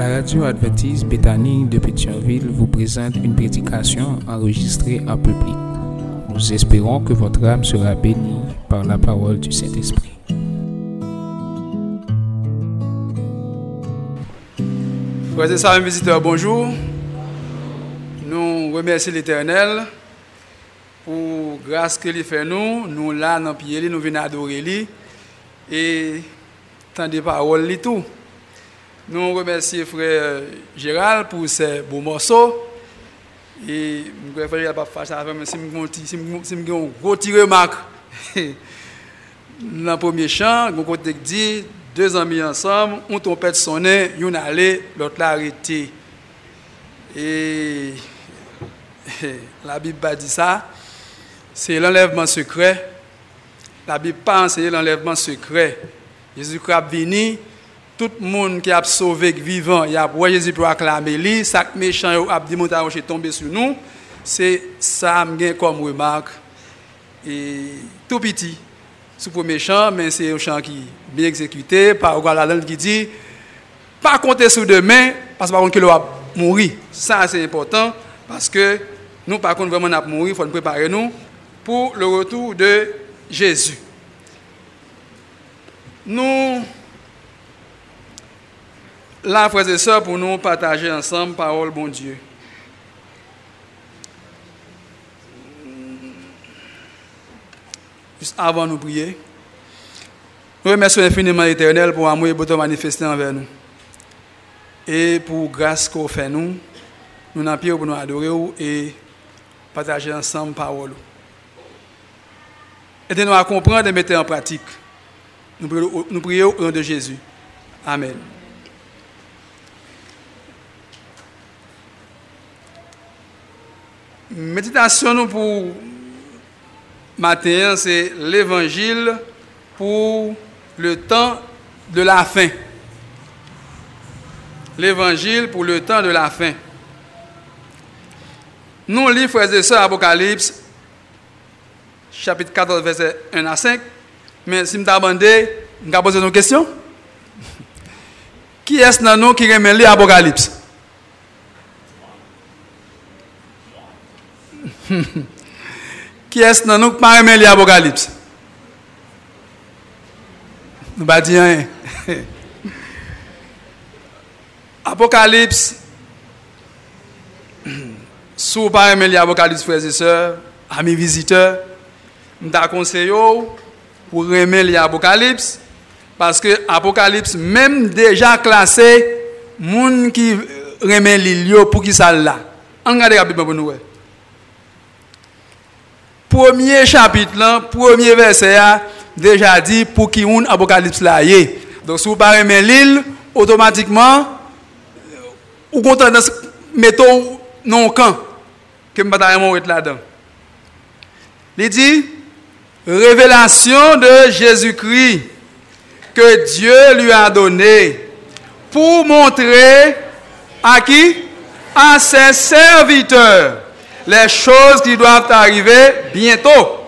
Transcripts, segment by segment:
La radio adventiste Béthanie de Pétionville vous présente une prédication enregistrée en public. Nous espérons que votre âme sera bénie par la parole du Saint-Esprit. Frères et sœurs, visiteurs, bonjour. Nous remercions l'Éternel pour grâce qu'il fait nous. Nous là, dans pied, nous venons adorer lui et tant des paroles et tout. Nous remercions frère Gérald pour ces beaux morceaux. Et je vais pas faire ça moi si je si une grosse remarque dans le premier chant, on côté dit deux amis ensemble, on trompette sonner, une allait, l'autre l'a arrêté. Et la Bible dit ça, c'est l'enlèvement secret. La Bible pas enseigné l'enlèvement secret. Jésus-Christ venu, tout le monde qui a sauvé vivant, il a pour Jésus pour acclamer lui, chaque méchant a dit tombé sur nous. C'est ça comme remarque. Et tout petit, sous premier chant, mais c'est un chant qui bien exécuté par la langue qui dit pas compter sur demain parce que contre qu'il va mourir. Ça c'est important parce que nous par contre vraiment à mourir, il faut nous préparer nous pour le retour de Jésus. Nous, là, frères et sœurs, pour nous partager ensemble parole, bon Dieu. Juste avant de nous prier, nous remercions infiniment l'Éternel pour l'amour et pour manifesté envers nous. Et pour grâce qu'on fait nous, nous n'en pour nous adorer et partager ensemble parole. Aidez-nous à comprendre et mettre en pratique. Nous prions, au nom de Jésus. Amen. Meditasyon nou pou matin, c'est l'évangile pour le temps de la fin. L'évangile pour le temps de la fin. Nou li fwese se apokalips, chapit 14 verset 1 a 5, men si mta abande, mka pose nou kestyon? Ki es nan nou ki remen li apokalips? Ki es nan nou kman remen li apokalips? Nou ba di an en. Apokalips, sou pa remen li apokalips freze se, ami vizite, mta konseyo pou remen li apokalips, paske apokalips menm deja klasé moun ki remen li liyo pou ki sal la. An gade kapi mwen pou nou wey. Premier chapitre, premier verset, déjà dit pour qui un Apocalypse là est. Donc, si vous ne remet l'île, automatiquement, vous comptez mettons non camp que je vais là-dedans. Il dit, révélation de Jésus-Christ que Dieu lui a donné pour montrer à qui? À ses serviteurs les choses qui doivent arriver bientôt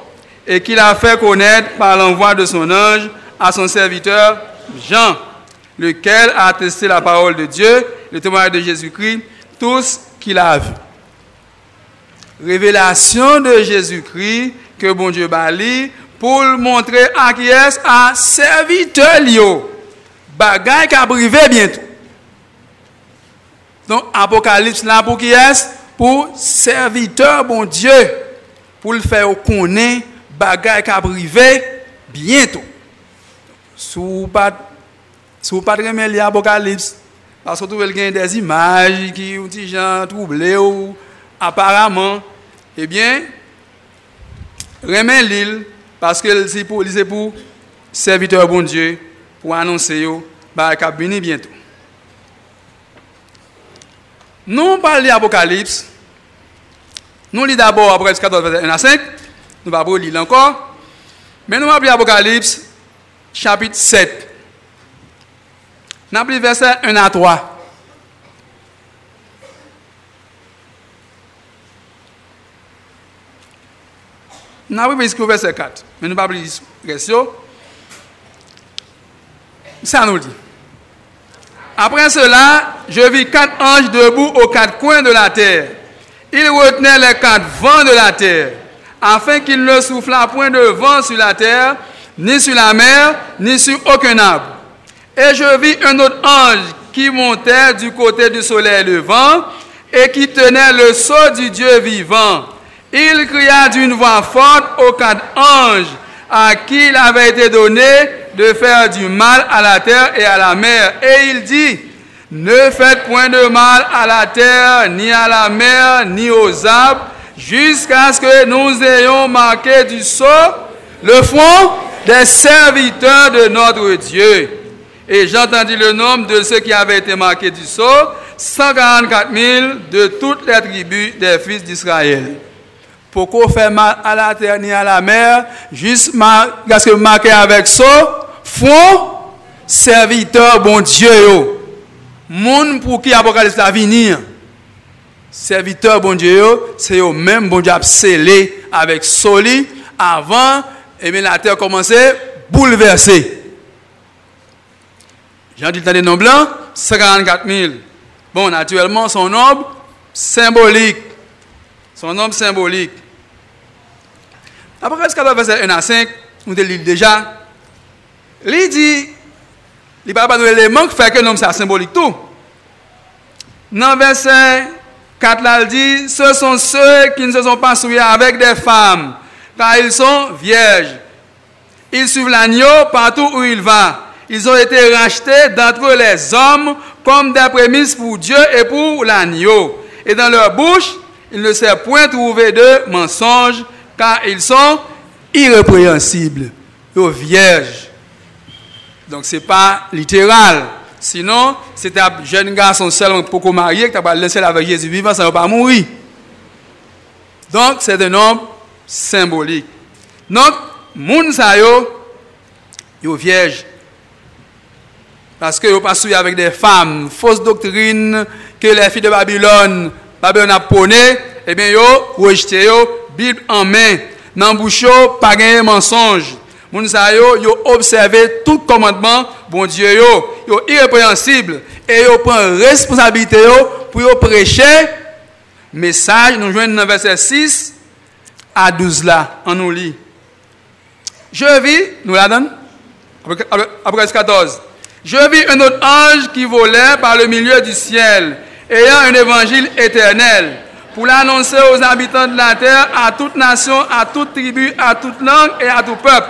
et qu'il a fait connaître par l'envoi de son ange à son serviteur Jean, lequel a attesté la parole de Dieu, le témoignage de Jésus-Christ, tous qu'il a vu. Révélation de Jésus-Christ que bon Dieu bali pour montrer à qui est à serviteur lio. Bagay qui a privé bientôt. Donc Apocalypse là pour qui est pou serviteur bon Diyo pou l fè ou konen bagay ka prive bientou. Sou pat, sou pat reme li apokalips, aso tou el gen des imaj ki ou ti jan trouble ou aparamant, ebyen, eh reme lil, paske li se pou, li se pou, serviteur bon Diyo pou anonse yo bagay ka bini bientou. Nou pal li apokalips, Nous lisons d'abord Apocalypse 14, verset 1 à 5. Nous allons lire encore. Mais nous allons l'Apocalypse chapitre 7. Nous allons verset 1 à 3. Nous avons le verset 4, mais nous n'avons pas le Ça nous dit. Après cela, je vis quatre anges debout aux quatre coins de la terre. Ils retenaient les quatre vents de la terre, afin qu'il ne soufflât point de vent sur la terre, ni sur la mer, ni sur aucun arbre. Et je vis un autre ange qui montait du côté du soleil levant et qui tenait le sceau du Dieu vivant. Il cria d'une voix forte aux quatre anges à qui il avait été donné de faire du mal à la terre et à la mer. Et il dit, ne faites point de mal à la terre, ni à la mer, ni aux arbres, jusqu'à ce que nous ayons marqué du sceau le front des serviteurs de notre Dieu. Et j'entendis le nombre de ceux qui avaient été marqués du sceau, 144 000 de toutes les tribus des fils d'Israël. Pourquoi faire mal à la terre ni à la mer, juste parce que marqué avec ça, font serviteur bon Dieu. Moun pour qui Apocalypse a venir. Serviteur bon Dieu, c'est eux même bon Dieu a scellé avec soli avant, et bien la terre commençait. J'ai dit le nom blanc, 54 000. Bon, naturellement, son nombre symbolique. Son nombre symbolique. Apocalypse 14, verset 1 à 5, nous le lisons déjà. Il dit, il parle pas de l'élément qui fait que l'homme c'est symbolique tout. Dans verset 4 là, il dit, ce sont ceux qui ne se sont pas souillés avec des femmes, car ils sont vierges. Ils suivent l'agneau partout où il va. Ils ont été rachetés d'entre les hommes comme des prémices pour Dieu et pour l'agneau. Et dans leur bouche, il ne s'est point trouvé de mensonges, car ils sont irrépréhensibles, ils vierges. Donc ce n'est pas littéral. Sinon, c'est un jeune garçon seul pour marié qui a laissé avec Jésus vivant, ça ne va pas mourir. Donc c'est un homme symbolique. Donc, moun sa yo, yo vierge. Parce que yo pas avec des femmes, fausse doctrine que les filles de Babylone, Babylone a poney, eh bien yo rejeté yo Bible en main, bouche pas de mensonge. Moun sa yo, yo observé tout commandement bon Dieu yo, yo irrépréhensible et yo prend responsabilité pour yo prêcher message nous joignons dans verset 6 à 12 là, en nous lit. Je vis, nous la donne après 14. Je vis un autre ange qui volait par le milieu du ciel, ayant un évangile éternel pour l'annoncer aux habitants de la terre, à toute nation, à toute tribu, à toute langue et à tout peuple.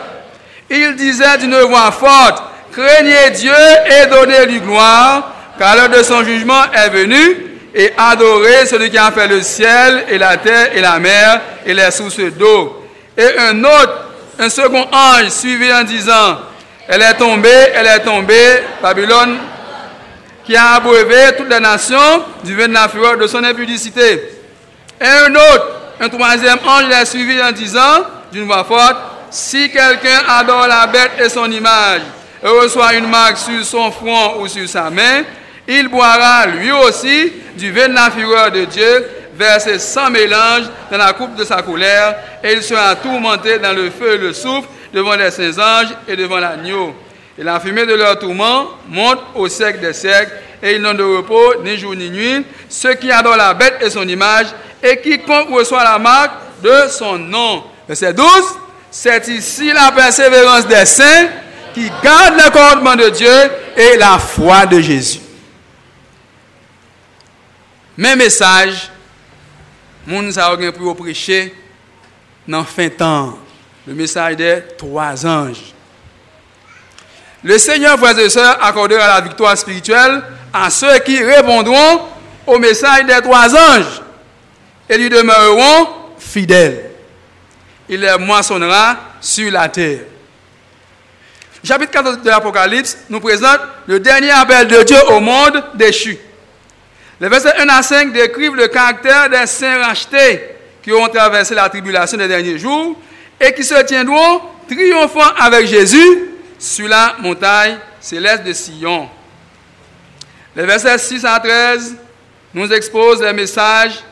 Il disait d'une voix forte, craignez Dieu et donnez-lui gloire, car l'heure de son jugement est venue, et adorez celui qui a fait le ciel et la terre et la mer et les sources d'eau. Et un autre, un second ange suivit en disant, elle est tombée, elle est tombée, Babylone, qui a abreuvé toutes les nations du vin de la fureur de son impudicité. Et un autre, un troisième ange l'a suivi en disant, d'une voix forte, si quelqu'un adore la bête et son image, et reçoit une marque sur son front ou sur sa main, il boira lui aussi du vin de la fureur de Dieu, versé sans mélange dans la coupe de sa colère, et il sera tourmenté dans le feu et le souffle devant les saints anges et devant l'agneau. Et la fumée de leur tourment monte au siècle des siècles, et ils n'ont de repos ni jour ni nuit. Ceux qui adorent la bête et son image, et quiconque reçoit la marque de son nom. Verset 12, c'est ici la persévérance des saints qui gardent le commandement de Dieu et la foi de Jésus. Même message, nous avons pour prêcher dans fin temps. Le message des trois anges. Le Seigneur, frères et sœurs, accordera la victoire spirituelle à ceux qui répondront au message des trois anges et lui demeureront fidèles. Il les moissonnera sur la terre. chapitre 14 de l'Apocalypse nous présente le dernier appel de Dieu au monde déchu. Les versets 1 à 5 décrivent le caractère des saints rachetés qui ont traversé la tribulation des derniers jours et qui se tiendront triomphant avec Jésus sur la montagne céleste de Sion. Les versets 6 à 13 nous exposent les messages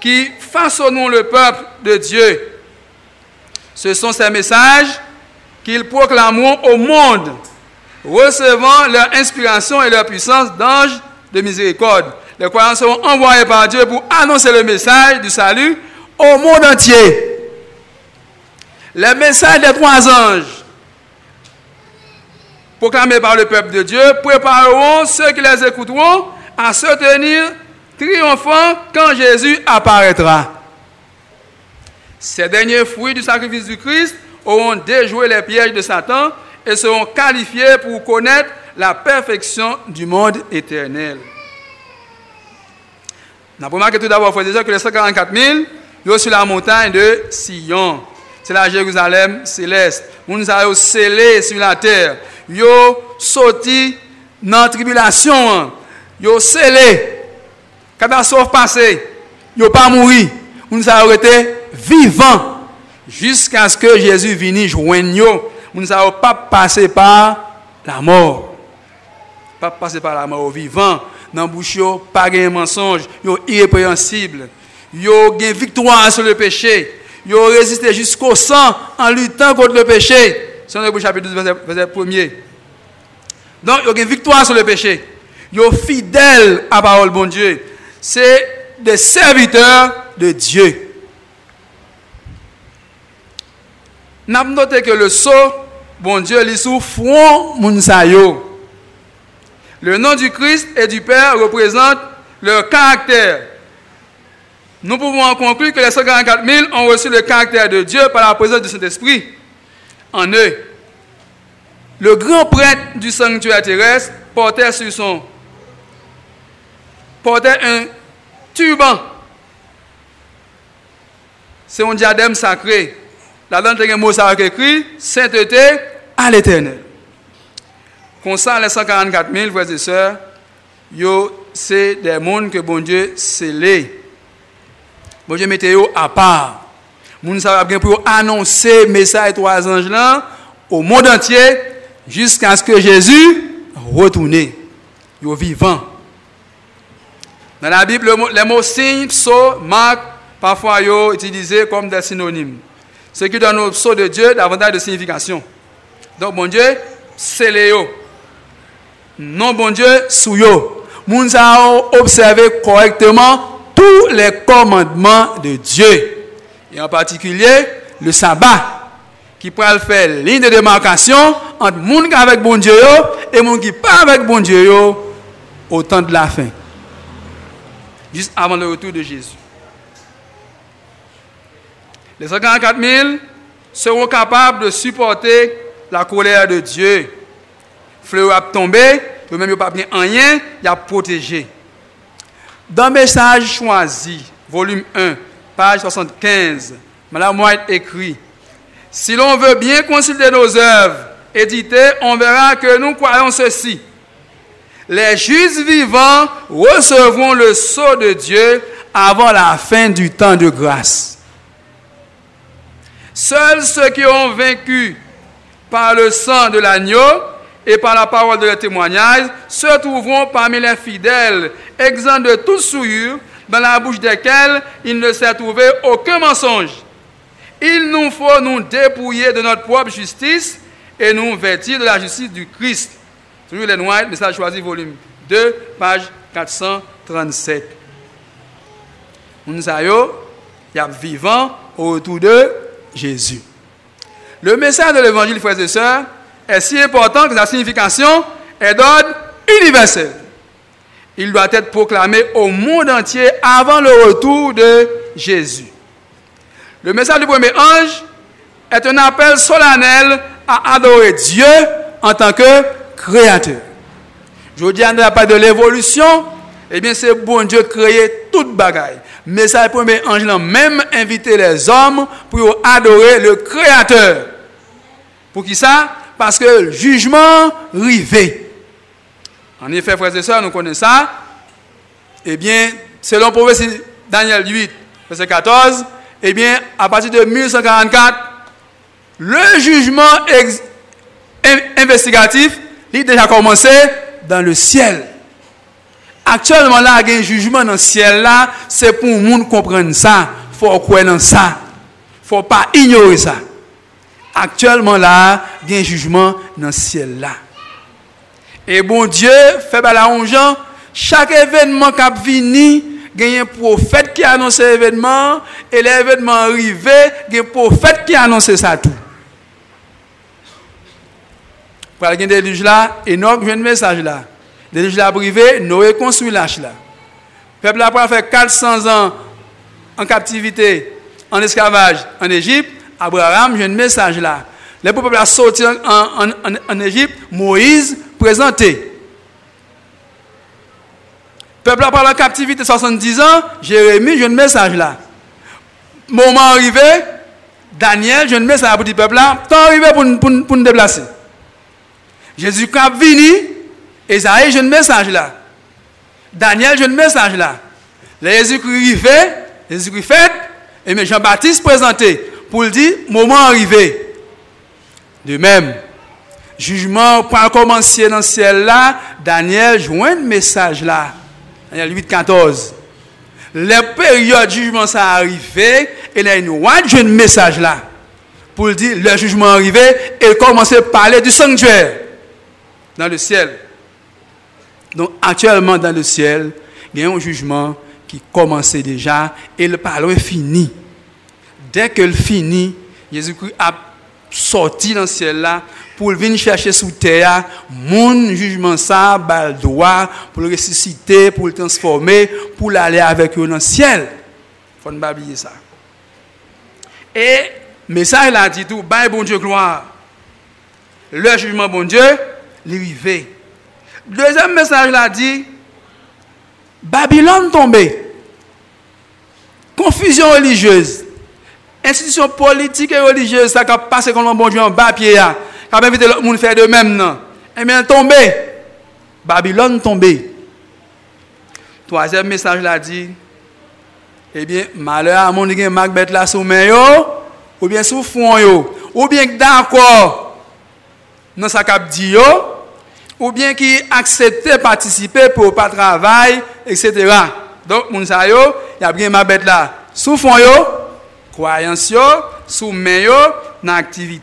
qui façonnons le peuple de Dieu. Ce sont ces messages qu'ils proclameront au monde recevant leur inspiration et leur puissance d'anges de miséricorde. Les croyants seront envoyés par Dieu pour annoncer le message du salut au monde entier. Les messages des trois anges proclamés par le peuple de Dieu prépareront ceux qui les écouteront à se tenir triomphants quand Jésus apparaîtra. Ces derniers fruits du sacrifice du Christ auront déjoué les pièges de Satan et seront qualifiés pour connaître la perfection du monde éternel. Nous avons remarqué tout d'abord, que les 144 000, sont sur la montagne de Sion. C'est la Jérusalem céleste. Nous avons scellé sur la terre. Ils ont sorti dans la tribulation. Ils ont scellé. Catastrophe passée. Ils n'ont pas mouru. Nous avons été vivants jusqu'à ce que Jésus vienne joindre nous. Nous n'avons pas passé par la mort. Pas passé par la mort vivant. Dans bouche, pas de mensonge. Ils irrépréhensible. Ils ont victoire sur le péché. Ont résisté jusqu'au sang en luttant contre le péché. C'est le chapitre 12, verset 1er. Donc, ont une victoire sur le péché. Ils sont fidèles à la parole de bon Dieu. C'est des serviteurs de Dieu. Noté que le sceau, bon Dieu, sous front Mounsayo. Le nom du Christ et du Père représente leur caractère. Nous pouvons en conclure que les 144 000 ont reçu le caractère de Dieu par la présence du Saint-Esprit en eux. Le grand prêtre du sanctuaire terrestre portait sur son portait un turban. C'est un diadème sacré la langue de mot ça écrit sainteté à l'éternel. Comme ça, les 144 000 frères et sœurs, c'est des mondes que bon Dieu scellé. Bon Dieu mettez à part. Moun ça bien pour annoncer message trois anges là au monde entier jusqu'à ce que Jésus retourne. Yo vivant. Dans la Bible, les mots signe, psaume, marque, parfois utilisés comme des synonymes. Ce qui donne au sceau de Dieu davantage de signification. Donc, bon Dieu, c'est Léo. Non, bon Dieu, sous yo. Nous avons observé correctement tous les commandements de Dieu. Et en particulier, le sabbat, qui pourrait faire ligne de démarcation entre monde qui avec bon Dieu et monde qui pas avec bon Dieu au temps de la fin. Juste avant le retour de Jésus. Les 144 000 seront capables de supporter la colère de Dieu. Fleur a tombé, eux même pas bien rien, il a protégé. Dans le message choisi, volume 1, page 75, Madame White écrit Si l'on veut bien considérer nos œuvres éditées, on verra que nous croyons ceci. Les justes vivants recevront le sceau de Dieu avant la fin du temps de grâce. Seuls ceux qui ont vaincu par le sang de l'agneau et par la parole de leur témoignage se trouveront parmi les fidèles, exempts de toute souillure, dans la bouche desquels il ne s'est trouvé aucun mensonge. Il nous faut nous dépouiller de notre propre justice et nous vêtir de la justice du Christ. Toujours les Noirs, message choisi, volume 2, page 437. Nous sommes vivant autour de Jésus. Le message de l'évangile, frères et sœurs, est si important que sa signification est d'ordre universel. Il doit être proclamé au monde entier avant le retour de Jésus. Le message du premier ange est un appel solennel à adorer Dieu en tant que créateur. Je vous dis, on n'a pas de l'évolution, eh bien, c'est bon Dieu créer toute bagaille. Mais ça, le premier ange a même invité les hommes pour adorer le Créateur. Pour qui ça? Parce que le jugement rivé. En effet, frères et sœurs, nous connaissons ça. Eh bien, selon prophétie Daniel 8, verset 14, eh bien, à partir de 1144, le jugement investigatif, il a déjà commencé dans le ciel. Actuellement, là, il y a un jugement dans le ciel là, c'est pour le monde comprendre ça. Il faut croire ça. Il ne faut pas ignorer ça. Actuellement, là, il y a un jugement dans le ciel là. Et bon Dieu fait la chaque événement qui a venu, il y a un prophète qui a annoncé l'événement, et l'événement arrivé, il y a un prophète qui a annoncé ça tout. Pour le déluge là, Enoch vient un message là. Déluge là privé, Noé construit l'arche là. Le peuple a fait 400 ans en captivité, en esclavage en Égypte. Abraham vient un message là. Le peuple a sorti en, Égypte, Moïse présenté. Le peuple a parlé en captivité 70 ans, Jérémie, j'ai un message là. Moment arrivé, Daniel, j'ai un message pour le peuple là, temps arrivé pour, pour, pour nous déplacer. Jésus quand venu, Esaïe, j'ai un message là. Daniel, j'ai un message là. Jésus-Christ fait, Jésus-Christ fait, et Jean-Baptiste présenté pour le dire, moment arrivé. De même, jugement pour commencer dans le ciel là, Daniel joint un message là. Daniel 8, 14. La période de jugement ça arrivé, et là, il nous a un message là. Pour dire, le jugement arrivé, et commencer à parler du sanctuaire dans le ciel. Donc actuellement dans le ciel, il y a un jugement qui commençait déjà et le parole est fini. Dès que le fini, Jésus-Christ a sorti dans le ciel là pour venir chercher sous terre mon jugement ça, bal droit pour le ressusciter, pour le transformer, pour l'aller avec eux dans le ciel. Faut ne pas oublier ça. Et message là dit tout, bye bon Dieu gloire. Le jugement bon Dieu, li rive. Dezem mesaj la di, Babylon tombe. Konfisyon religyeuse. Institusyon politik e religyeuse sa ka pase kon l'on bonjou an ba piye ya. Ka ben vite lòk moun fè de mèm nan. E men tombe. Babylon tombe. Toazèm mesaj la di, Ebyen, eh male a moun di gen magbet la sou men yo, ou bien sou fon yo, ou bien kda akor nan sa kap di yo, ou bien qui acceptait participer pour pas travail, etc. Donc, moun sa yo, y a bien ma bête là, sous fond yo, croyance yo, sous yo,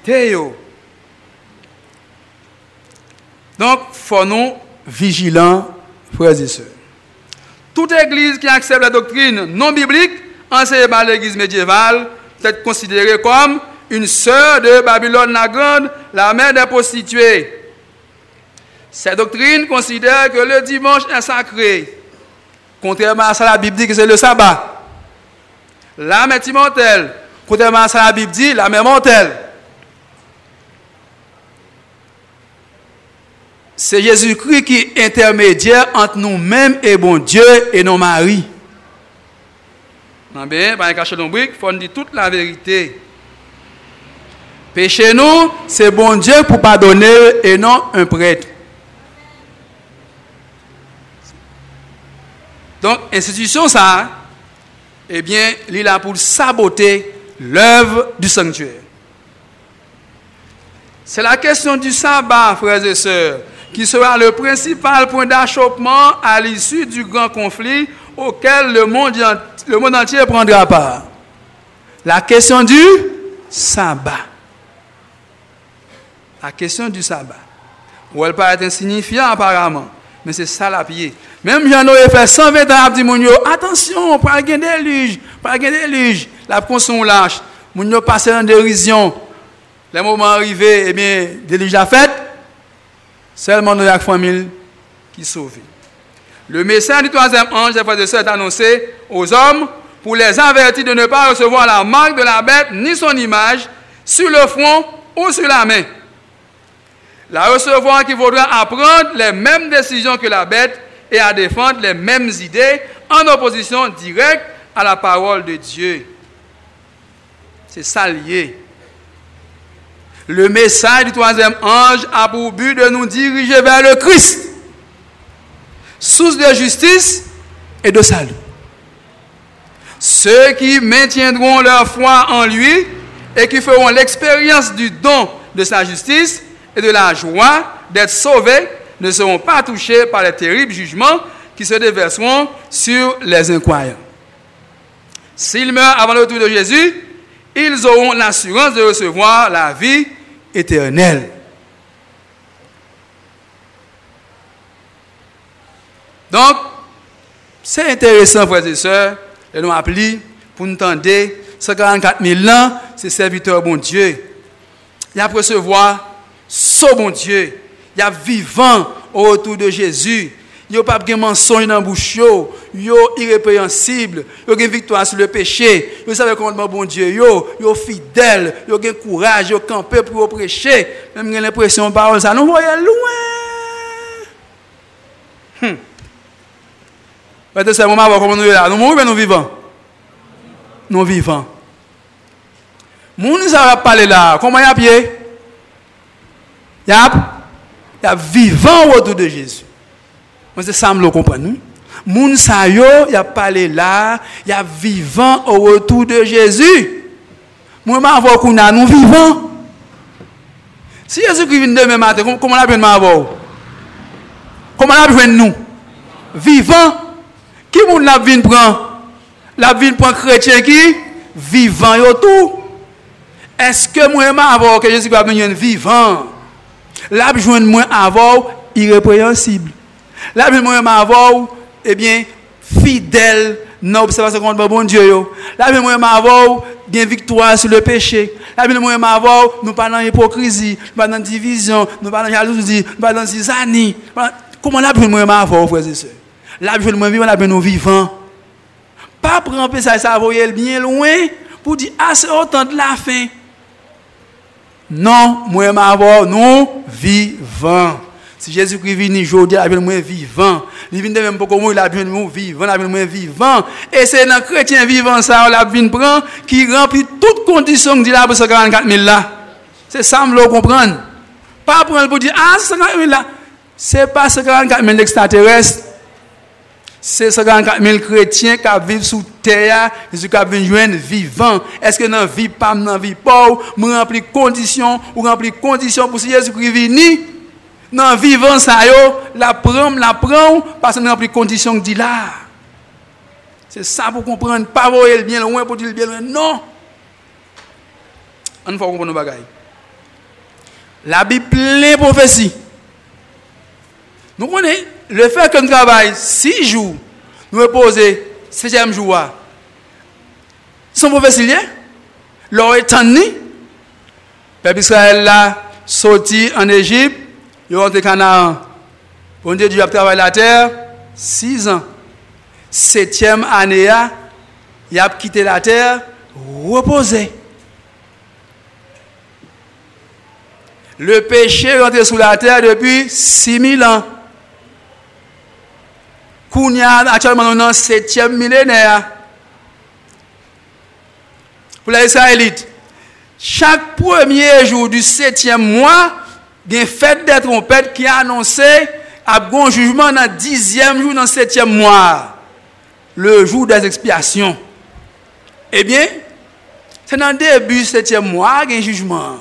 yo. Donc, faut nous vigilants, frères et sœurs. Toute église qui accepte la doctrine non biblique, enseignée par l'église médiévale, peut être considérée comme une sœur de Babylone la Grande, la mère des prostituées. Cette doctrine considère que le dimanche est sacré, contrairement à ça la Bible dit que c'est le sabbat. L'âme est immortelle, contrairement à ça la Bible dit l'âme est mortelle. C'est Jésus-Christ qui est intermédiaire entre nous-mêmes et bon Dieu et nos maris. Non bien, par un cachet il faut dire toute la vérité. Péché nous, c'est bon Dieu pour pardonner et non un prêtre. Donc, institution ça, eh bien, il est là pour saboter l'œuvre du sanctuaire. C'est la question du sabbat, frères et sœurs, qui sera le principal point d'achoppement à l'issue du grand conflit auquel le monde, le monde entier prendra part. La question du sabbat. La question du sabbat. Ou elle être insignifiante apparemment, mais c'est ça la pied. Même j'en ai fait 120 ans, dit mon attention, pas de déluge, pas de déluge. La son lâche. Mon yo passé en dérision. Le moment arrivé, eh bien, déluge a fait. Seulement nous la famille qui sauve. Le message du troisième ange, des de est annoncé aux hommes pour les avertir de ne pas recevoir la marque de la bête ni son image sur le front ou sur la main. La recevoir qui voudra apprendre les mêmes décisions que la bête et à défendre les mêmes idées en opposition directe à la parole de Dieu. C'est ça lié. Le message du troisième ange a pour but de nous diriger vers le Christ, source de justice et de salut. Ceux qui maintiendront leur foi en lui et qui feront l'expérience du don de sa justice et de la joie d'être sauvés ne seront pas touchés par les terribles jugements qui se déverseront sur les incroyants. S'ils meurent avant le retour de Jésus, ils auront l'assurance de recevoir la vie éternelle. Donc, c'est intéressant, frères et sœurs, et nous appelons pour nous entendre 144 000 ans, c'est serviteur bon Dieu. Il a recevoir ce bon Dieu. Il y a vivant autour de Jésus. Il n'y a pas de mensonge dans la bouche. Il y a irrépréhensible. Il y a victoire sur le péché. Il savez comment bon Dieu. Il y a fidèle. Il y a courage. Il y a campé pour prêcher. Même l'impression parole ça. Nous voyons loin. Hum. C'est moment comment nous là. Nous mourons, nous vivons. Nous vivons. Moun ça va parler là. Comment y a pied? Y a, il y a vivant autour de Jésus. C'est ça que comprends. Moun sa yo, a parlé là, y a vivant au retour de Jésus. Moi, je qu'on a nous vivants. Si Jésus qui vient demain matin, comment on a besoin de Comment on a de nous? Vivant. Qui moun la vie prend La vie prend chrétien qui? Vivant yo tout. Est-ce que moi, je que Jésus va venir vivant? La besoin de moi avoir irrépréhensible. La Bible moi m'avoir eh bien fidèle dans l'observation contre bon Dieu yo. La Bible moi m'avoir gain victoire sur le péché. La Bible moi m'avoir nous pas dans hypocrisie, nous pas dans division, nous pas dans jalousie, nous pas dans zizanie. Comment la Bible moi m'avoir frères et sœurs La Bible moi vivant Bible nous vivant. Pas prendre ça ça voyer bien loin pour dire ah c'est autant de la fin. Non, moi m'avoir nous vivant. Si Jésus-Christ vient aujourd'hui, il vient vivant. Il vient de même pour moi, il a vient vivant, il vient vivant. Et c'est dans le chrétien vivant ça, il vient prendre, qui remplit toutes conditions dit là pour 144 000 là. C'est ça, je comprendre. Pas prendre pour dire, ah, 144 000 là. Ce n'est pas 144 000 extraterrestres. C'est 144 000 chrétiens qui vivent sous terre, qui vivent joindre vivant. Est-ce que dans la vie, pas dans la vie pauvre, je remplis conditions, ou remplis conditions pour si Jésus-Christ vient dans vivant ça la prend la prend parce que nous avons plus conditions que dit là. C'est ça pour comprendre. Pas voir le bien loin pour dire le bien loin. Non. On faut comprendre nos bagailles. La Bible plein de prophéties. Nous connaissons le fait que nous travaillons six jours nous reposer septième jour sans prophétie l'or est tanné peuple Israël là sorti en Égypte ils rentré Canaan. Bon Dieu, Dieu a travaillé la terre six ans. Septième année, il a quitté la terre, reposé. Le péché est rentré sous la terre depuis 6000 ans. Kounyan, atyalman nou nan setyem milenèr. Pou la Israelit, chak premier jou du setyem mwa, gen fèt de trompèt ki anonsè ap gon jujman nan dizyem jou nan setyem mwa. Le jou des ekspiasyon. Ebyen, eh se nan debu setyem mwa gen jujman.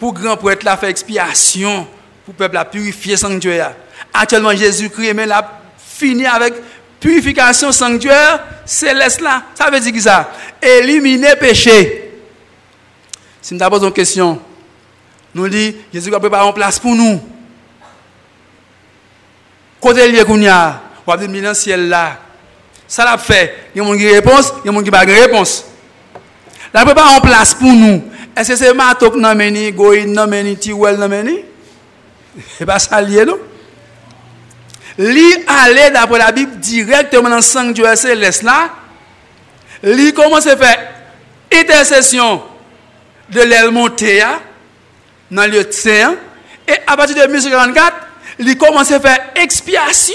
Pou gran pou et la fè ekspiasyon, pou pepl la purifiye sanktuè ya. Actuellement, Jésus-Christ, mais l'a fini avec purification sanctuaire céleste là. Ça veut dire que ça? Éliminer péché. Si je pose une question, nous dit, Jésus a préparé une place pour nous. Côté lié qu'on y a, on va dire, ciel là. Ça l'a fait. Il y a qui réponse, il y a gens qui pas réponse. La préparé une place pour nous. Est-ce que c'est Matok nan meni, Goïd Tiwel nan meni? C'est pas ça lié, non? Li aller d'après la Bible directement dans le sanctuaire céleste là. Li commence à faire intercession de l'aile montée dans le saint. Et à partir de 1944, il commence à faire expiation.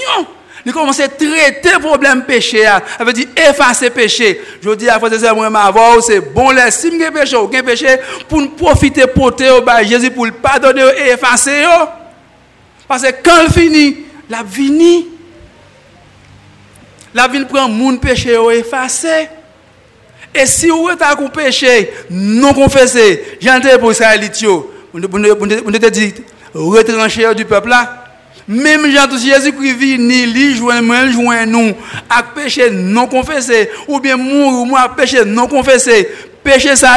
Il commence à traiter le problème péché. Ça veut dire effacer péché. Je dis à frère moi, c'est bon, si vous péché, aucun péché, pour profiter, porter au bas Jésus pour le pardonner et effacer. Parce que quand il finit, la vie la vie prend mon péché et effacer. Et si vous êtes à péché non confessé, j'entends pour Israélite, on te dit, retrancher du peuple là. Même Jean Jésus-Christ vit ni lui joint moi joint nous à péché non confessé ou bien mourir moi péché non confessé. Péché ça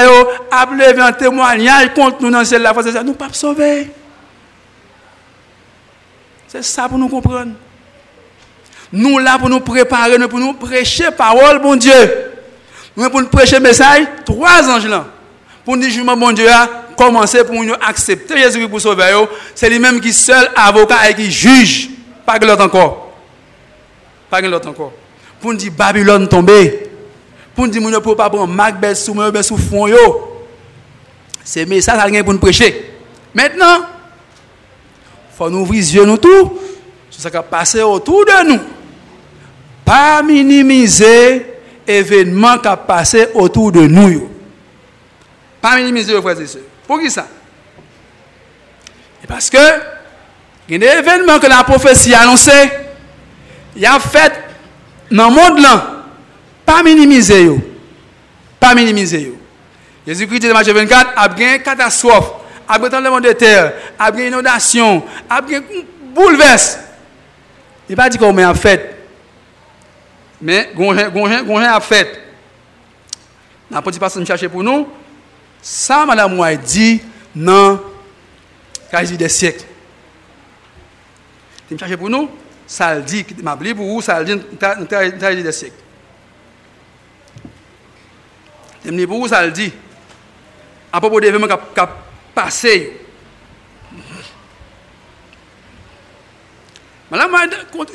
a levé un témoignage contre nous dans celle la nous pas sauver. C'est ça pour nous comprendre. Nous là pour nous préparer, nous pour nous prêcher parole, bon Dieu. Nous pour nous prêcher message, trois anges là. Pour nous dire, bon Dieu, a commencé pour nous accepter Jésus pour sauver. C'est lui-même qui seul avocat et qui juge. Pas que l'autre encore. Pas que l'autre encore. Pour nous dire, Babylone tombée. Pour nous dire, nous ne pouvons pas prendre Macbeth sous sous fond. C'est ça pour nous prêcher. Maintenant, faut nous ouvrir les yeux nous tout. Ce qui a passé autour de nous. Pas minimiser l'événement qui a passé autour de nous. Pas minimiser, frères et sœurs. Pour qui ça? Parce que il y a des événements que la prophétie a annoncé. Il a fait dans le monde là. Pas minimiser. Pas minimiser. Jésus-Christ, dans Matthieu 24, a bien catastrophe apre trembleman de ter, apre inodasyon, apre bouleves. E pa di kon men ap fèt. Men, gonjen, gonjen, gonjen ap fèt. Nan poti pasan m chache pou nou, sa madame mwa di nan kazi de syek. Ti m chache pou nou, sa l di, ki ma bli pou ou, sa l di nan kazi de syek. Ti m li pou ou, sa l di. Apo pou devèman kap, kap, passé. Madame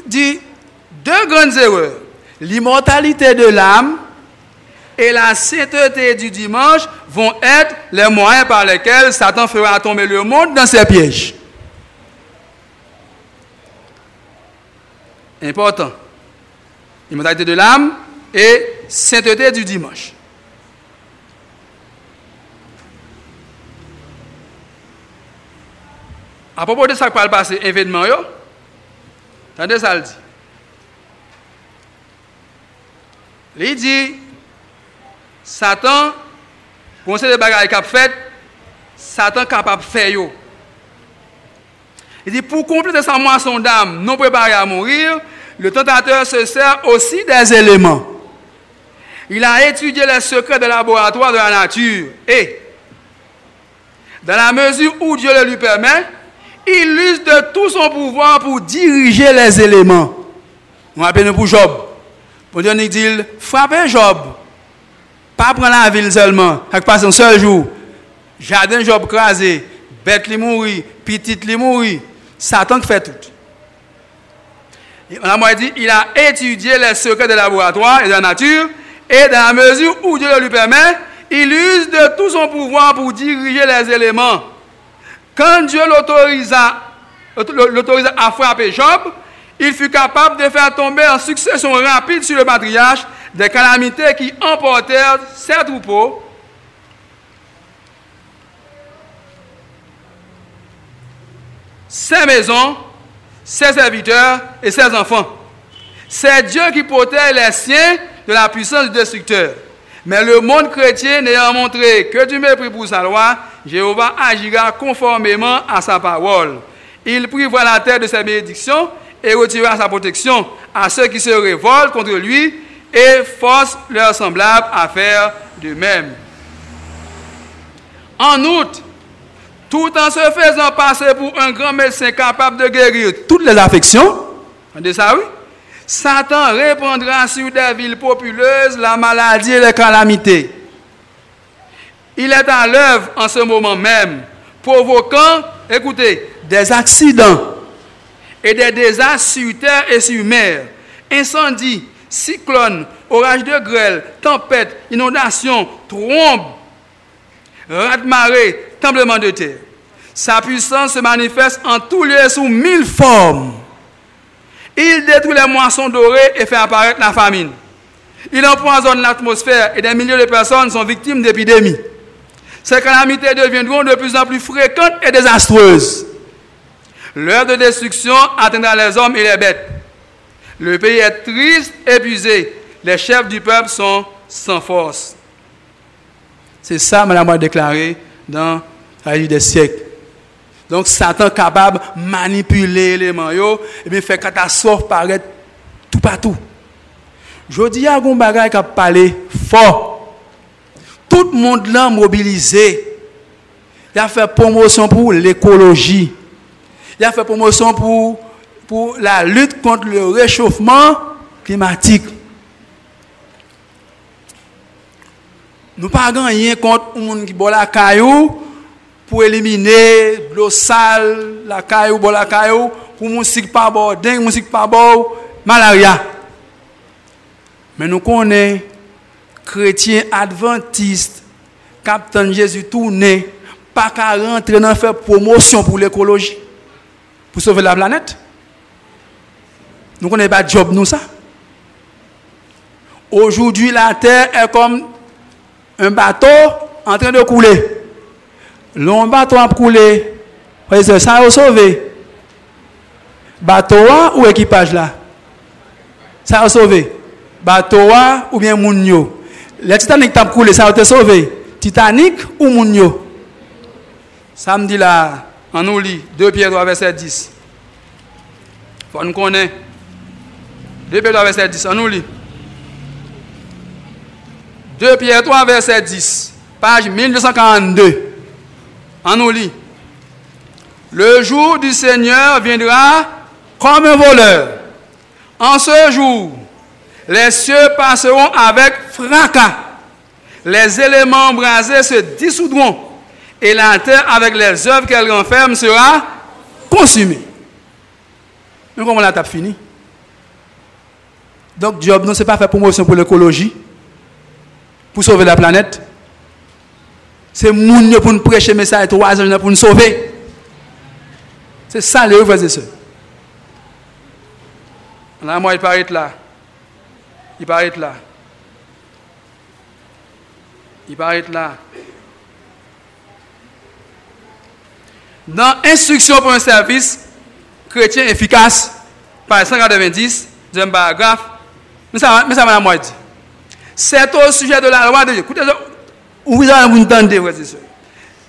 dit deux grandes erreurs. L'immortalité de l'âme et la sainteté du dimanche vont être les moyens par lesquels Satan fera tomber le monde dans ses pièges. Important. L'immortalité de l'âme et sainteté du dimanche. À propos de ça qui va passer, événement, yo, attendez ça, le dit. Il dit, Satan, conseil de bagaille qu'il a fait, Satan capable de faire. Il dit, pour compléter sa moisson d'âme non préparée à mourir, le tentateur se sert aussi des éléments. Il a étudié les secrets de laboratoire de la nature et, dans la mesure où Dieu le lui permet, il use de tout son pouvoir pour diriger les éléments. On appelle pour Job. Pour Dieu nous dit, frappez Job. Pas prendre la ville seulement. Avec pas un seul jour. Jardin Job crasé. Bête li mourir. Petite li mourir. Satan fait tout. On a dit, il a étudié les secrets de laboratoire et de la nature. Et dans la mesure où Dieu le lui permet, il use de tout son pouvoir pour diriger les éléments. Quand Dieu l'autorisa, à frapper Job, il fut capable de faire tomber en succession rapide sur le patriarche des calamités qui emportèrent ses troupeaux. ses maisons, ses serviteurs et ses enfants. C'est Dieu qui protège les siens de la puissance du destructeur. Mais le monde chrétien n'ayant montré que du mépris pour sa loi, Jéhovah agira conformément à sa parole. Il prévoit la terre de ses bénédictions et retirera sa protection à ceux qui se révoltent contre lui et force leurs semblables à faire de même. En outre, tout en se faisant passer pour un grand médecin capable de guérir toutes les affections, ça oui, Satan répandra sur des villes populeuses la maladie et les calamités. Il est à l'œuvre en ce moment même, provoquant, écoutez, des accidents et des désastres sur terre et sur mer, incendies, cyclones, orages de grêle, tempêtes, inondations, trombes, raz de marée, tremblements de terre. Sa puissance se manifeste en tous lieux sous mille formes. Il détruit les moissons dorées et fait apparaître la famine. Il empoisonne l'atmosphère et des milliers de personnes sont victimes d'épidémies. Ces calamités deviendront de plus en plus fréquentes et désastreuses. L'heure de destruction atteindra les hommes et les bêtes. Le pays est triste, épuisé. Les chefs du peuple sont sans force. C'est ça, madame, a déclaré dans la vie des siècles. Donc, Satan capable de manipuler les maillots et bien faire catastrophe paraître tout partout. Je dis à un bagage qui a parlé fort. Tout le monde l'a mobilisé. Il a fait promotion pour l'écologie. Il a fait promotion pour la lutte contre le réchauffement climatique. Nous pas rien contre les gens qui boit la caillou pour éliminer l'eau sale, la caillou, boire la caillou, pour musique pas bon, dingue, musique pas bon, malaria. Mais nous connaissons chrétiens adventistes, Captain Jésus tourné, pas qu'à rentrer dans faire promotion pour l'écologie, pour sauver la planète. Nous connaissons pas job nous ça. Aujourd'hui, la terre est comme un bateau en train de couler. Le bateau a coulé. Ça a sauvé. Bateau ou équipage là? Ça a sauvé. Bateau ou bien Mounio Le Titanic a coulé, ça a été sauvé. Titanic ou Mounio Samedi là, on nous lit 2 Pierre 3 verset 10. Faut nous connaître. 2 Pierre 3 verset 10, on nous lit. 2 Pierre 3, verset 10, page 1242. On nous lit. Le jour du Seigneur viendra comme un voleur. En ce jour, les cieux passeront avec fracas. Les éléments brasés se dissoudront. Et la terre, avec les œuvres qu'elle renferme, sera consumée. Mais comment la tape fini? Donc, Job, non, ce n'est pas fait promotion pour l'écologie pour sauver la planète. C'est moun pour nous prêcher le message trois ans pour nous sauver. C'est ça les frères et sœurs. Moi, il paraît là. Il paraît là. Il paraît là. Dans Instruction pour un service chrétien efficace, par 190, deuxième paragraphe, mais ça, mais ça m'a dit. C'est au sujet de la loi de Dieu. Écoutez, vous entendez,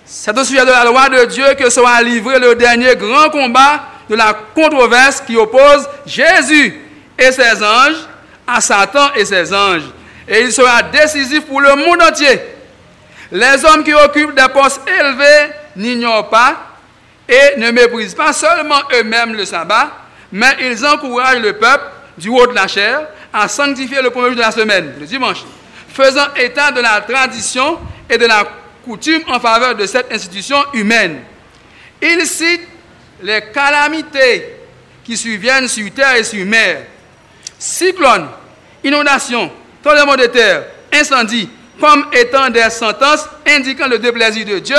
C'est au sujet de la loi de Dieu que sera livré le dernier grand combat de la controverse qui oppose Jésus et ses anges à Satan et ses anges. Et il sera décisif pour le monde entier. Les hommes qui occupent des postes élevés n'ignorent pas et ne méprisent pas seulement eux-mêmes le sabbat, mais ils encouragent le peuple du haut de la chair à sanctifier le premier jour de la semaine, le dimanche, faisant état de la tradition et de la coutume en faveur de cette institution humaine. Il cite les calamités qui surviennent sur terre et sur mer. Cyclones, inondations, tremblements de terre, incendies, comme étant des sentences indiquant le déplaisir de Dieu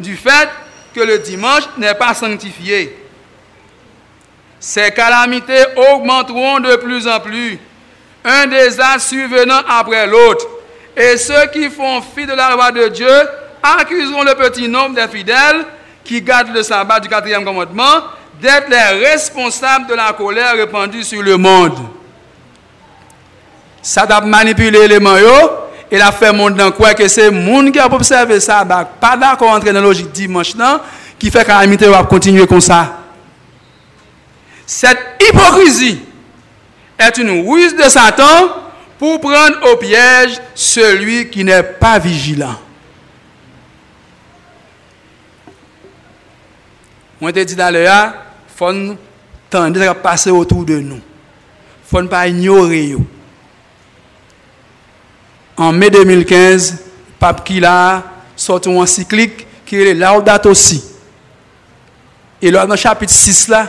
du fait que le dimanche n'est pas sanctifié. Ces calamités augmenteront de plus en plus un désastre survenant après l'autre. Et ceux qui font fi de la loi de Dieu accuseront le petit nombre des fidèles qui gardent le sabbat du quatrième commandement d'être les responsables de la colère répandue sur le monde. Ça a manipulé les maillots et a fait monde dans quoi que c'est monde qui a observé ça, pas d'accord entrer dans la logique dimanche qui fait que la va continuer comme ça. Cette hypocrisie est une ruse de Satan pour prendre au piège celui qui n'est pas vigilant. Je te dis d'ailleurs, il faut tendre à passer autour de nous. Il ne faut pas ignorer. En mai 2015, Pape Kila sorti un encyclique qui est Laudato Si. Et là, dans le chapitre 6, là,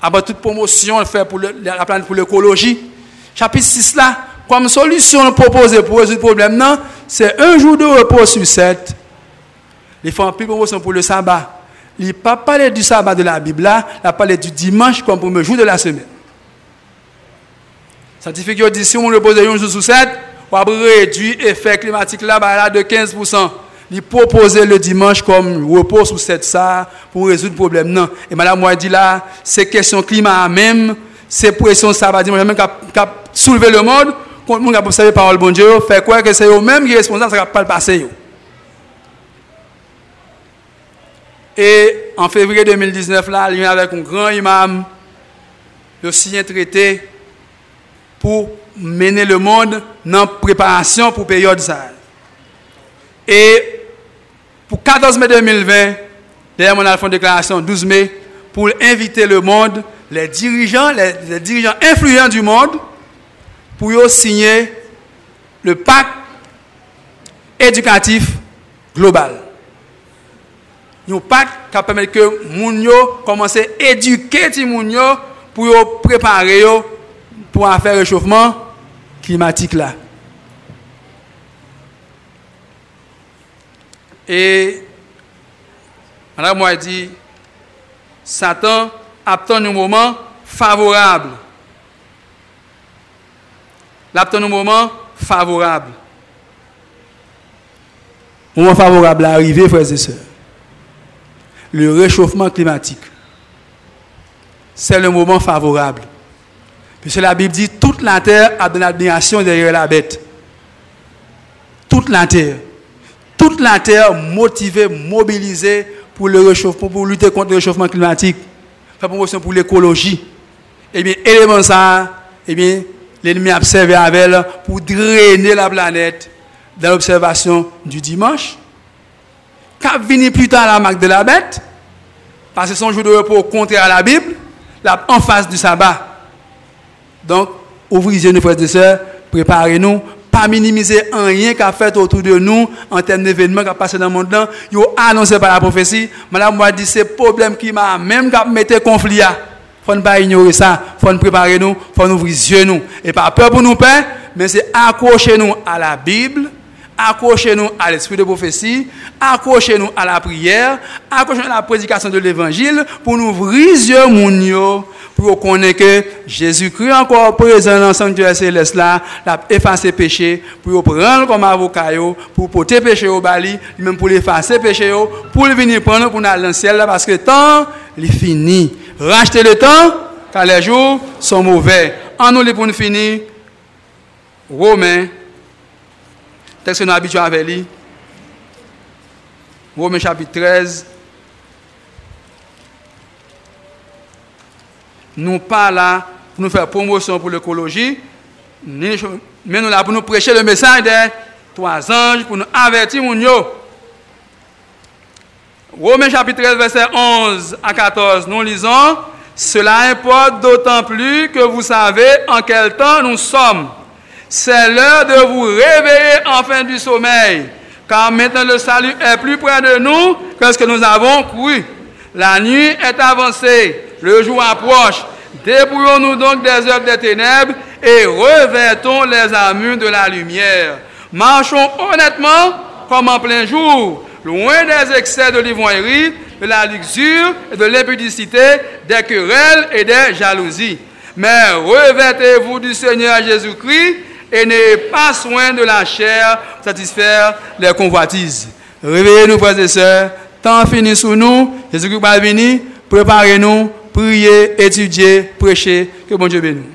après toute promotion fait pour la planète pour l'écologie. Chapitre 6 là, comme solution proposée pour résoudre le problème, c'est un jour de repos sur sept. Il faut plus promotion pour le sabbat. Il n'a pas parlé du sabbat de la Bible là, il a parlé du dimanche comme premier jour de la semaine. Scientifique dit si on repose un jour sur sept, on va réduire l'effet climatique là, de 15% il proposait le dimanche comme repos sous cette ça pour résoudre le problème. Non. Et madame moi dit là, c'est question climat même, c'est pression ça va dire même qui a soulevé le monde, quand monde a observé parole bon Dieu, fait quoi que c'est eux même qui est responsable, ça va pas le passer. Et en février 2019 là, il vient avec un grand imam le signé traité pour mener le monde dans préparation pour période ça. Et pour 14 mai 2020, d'ailleurs, on a fait une déclaration 12 mai pour inviter le monde les dirigeants, les, dirigeants influents du monde pour signer le pacte éducatif global. Un pacte qui permet que Mounio commence à éduquer Timounio pour préparer pour faire réchauffement climatique là. Et Madame moi dit Satan attend un moment favorable Un moment favorable. Moment favorable à arriver, frères et sœurs. Le réchauffement climatique. C'est le moment favorable. Puisque la Bible dit toute la terre a de l'admiration derrière la bête. Toute la terre. Toute la terre motivée, mobilisée pour le réchauffement, pour lutter contre le réchauffement climatique faire promotion pour l'écologie. Eh bien, élément ça, eh bien, l'ennemi a observé avec elle pour drainer la planète dans l'observation du dimanche. Quand venu plus tard la marque de la bête, parce que son jour de repos contraire à la Bible, là, en face du sabbat. Donc, ouvrez les yeux, frères et sœurs, préparez-nous pas minimiser rien qu'a fait autour de nous en termes d'événements qui ont passé dans le monde. Ils ont annoncé par la prophétie. Madame moi dit c'est problème qui m'a même mis conflit. Il faut ne pas ignorer ça. Faut nous préparer nous. Faut nous ouvrir les yeux nous. Et pas peur pour nous peur, mais c'est accrocher nous à la Bible accrochez-nous à l'esprit de prophétie, accrochez-nous à la prière, accrochez-nous à la prédication de l'évangile pour nous ouvrir les yeux, pour connaître que Jésus-Christ encore présent dans le sanctuaire céleste là, l'a effacé péché, pour prendre comme avocat, pour porter péché au bali, même pour effacer péché, pour venir prendre pour aller dans le ciel là, parce que le temps, il est fini. Racheter le temps, car les jours sont mauvais. En nous, les pour nous finir, Romains Texte que nous habituons avec lui. Romains chapitre 13. Nous pas là pour nous faire promotion pour l'écologie, mais nous là pour nous prêcher le message des trois anges, pour nous avertir mon Romains chapitre 13, verset 11 à 14, nous lisons, Cela importe d'autant plus que vous savez en quel temps nous sommes. C'est l'heure de vous réveiller enfin du sommeil, car maintenant le salut est plus près de nous que ce que nous avons cru. La nuit est avancée, le jour approche. Dépouillons-nous donc des œuvres des ténèbres et revêtons les armures de la lumière. Marchons honnêtement comme en plein jour, loin des excès de l'ivrognerie, de la luxure et de l'impudicité, des querelles et des jalousies. Mais revêtez-vous du Seigneur Jésus-Christ et n'ayez pas soin de la chair pour satisfaire les convoitises. Réveillez-nous, frères et sœurs. Tant fini sous nous. Jésus-Christ va venir. Préparez-nous. Priez, étudiez, prêchez. Que bon Dieu bénisse.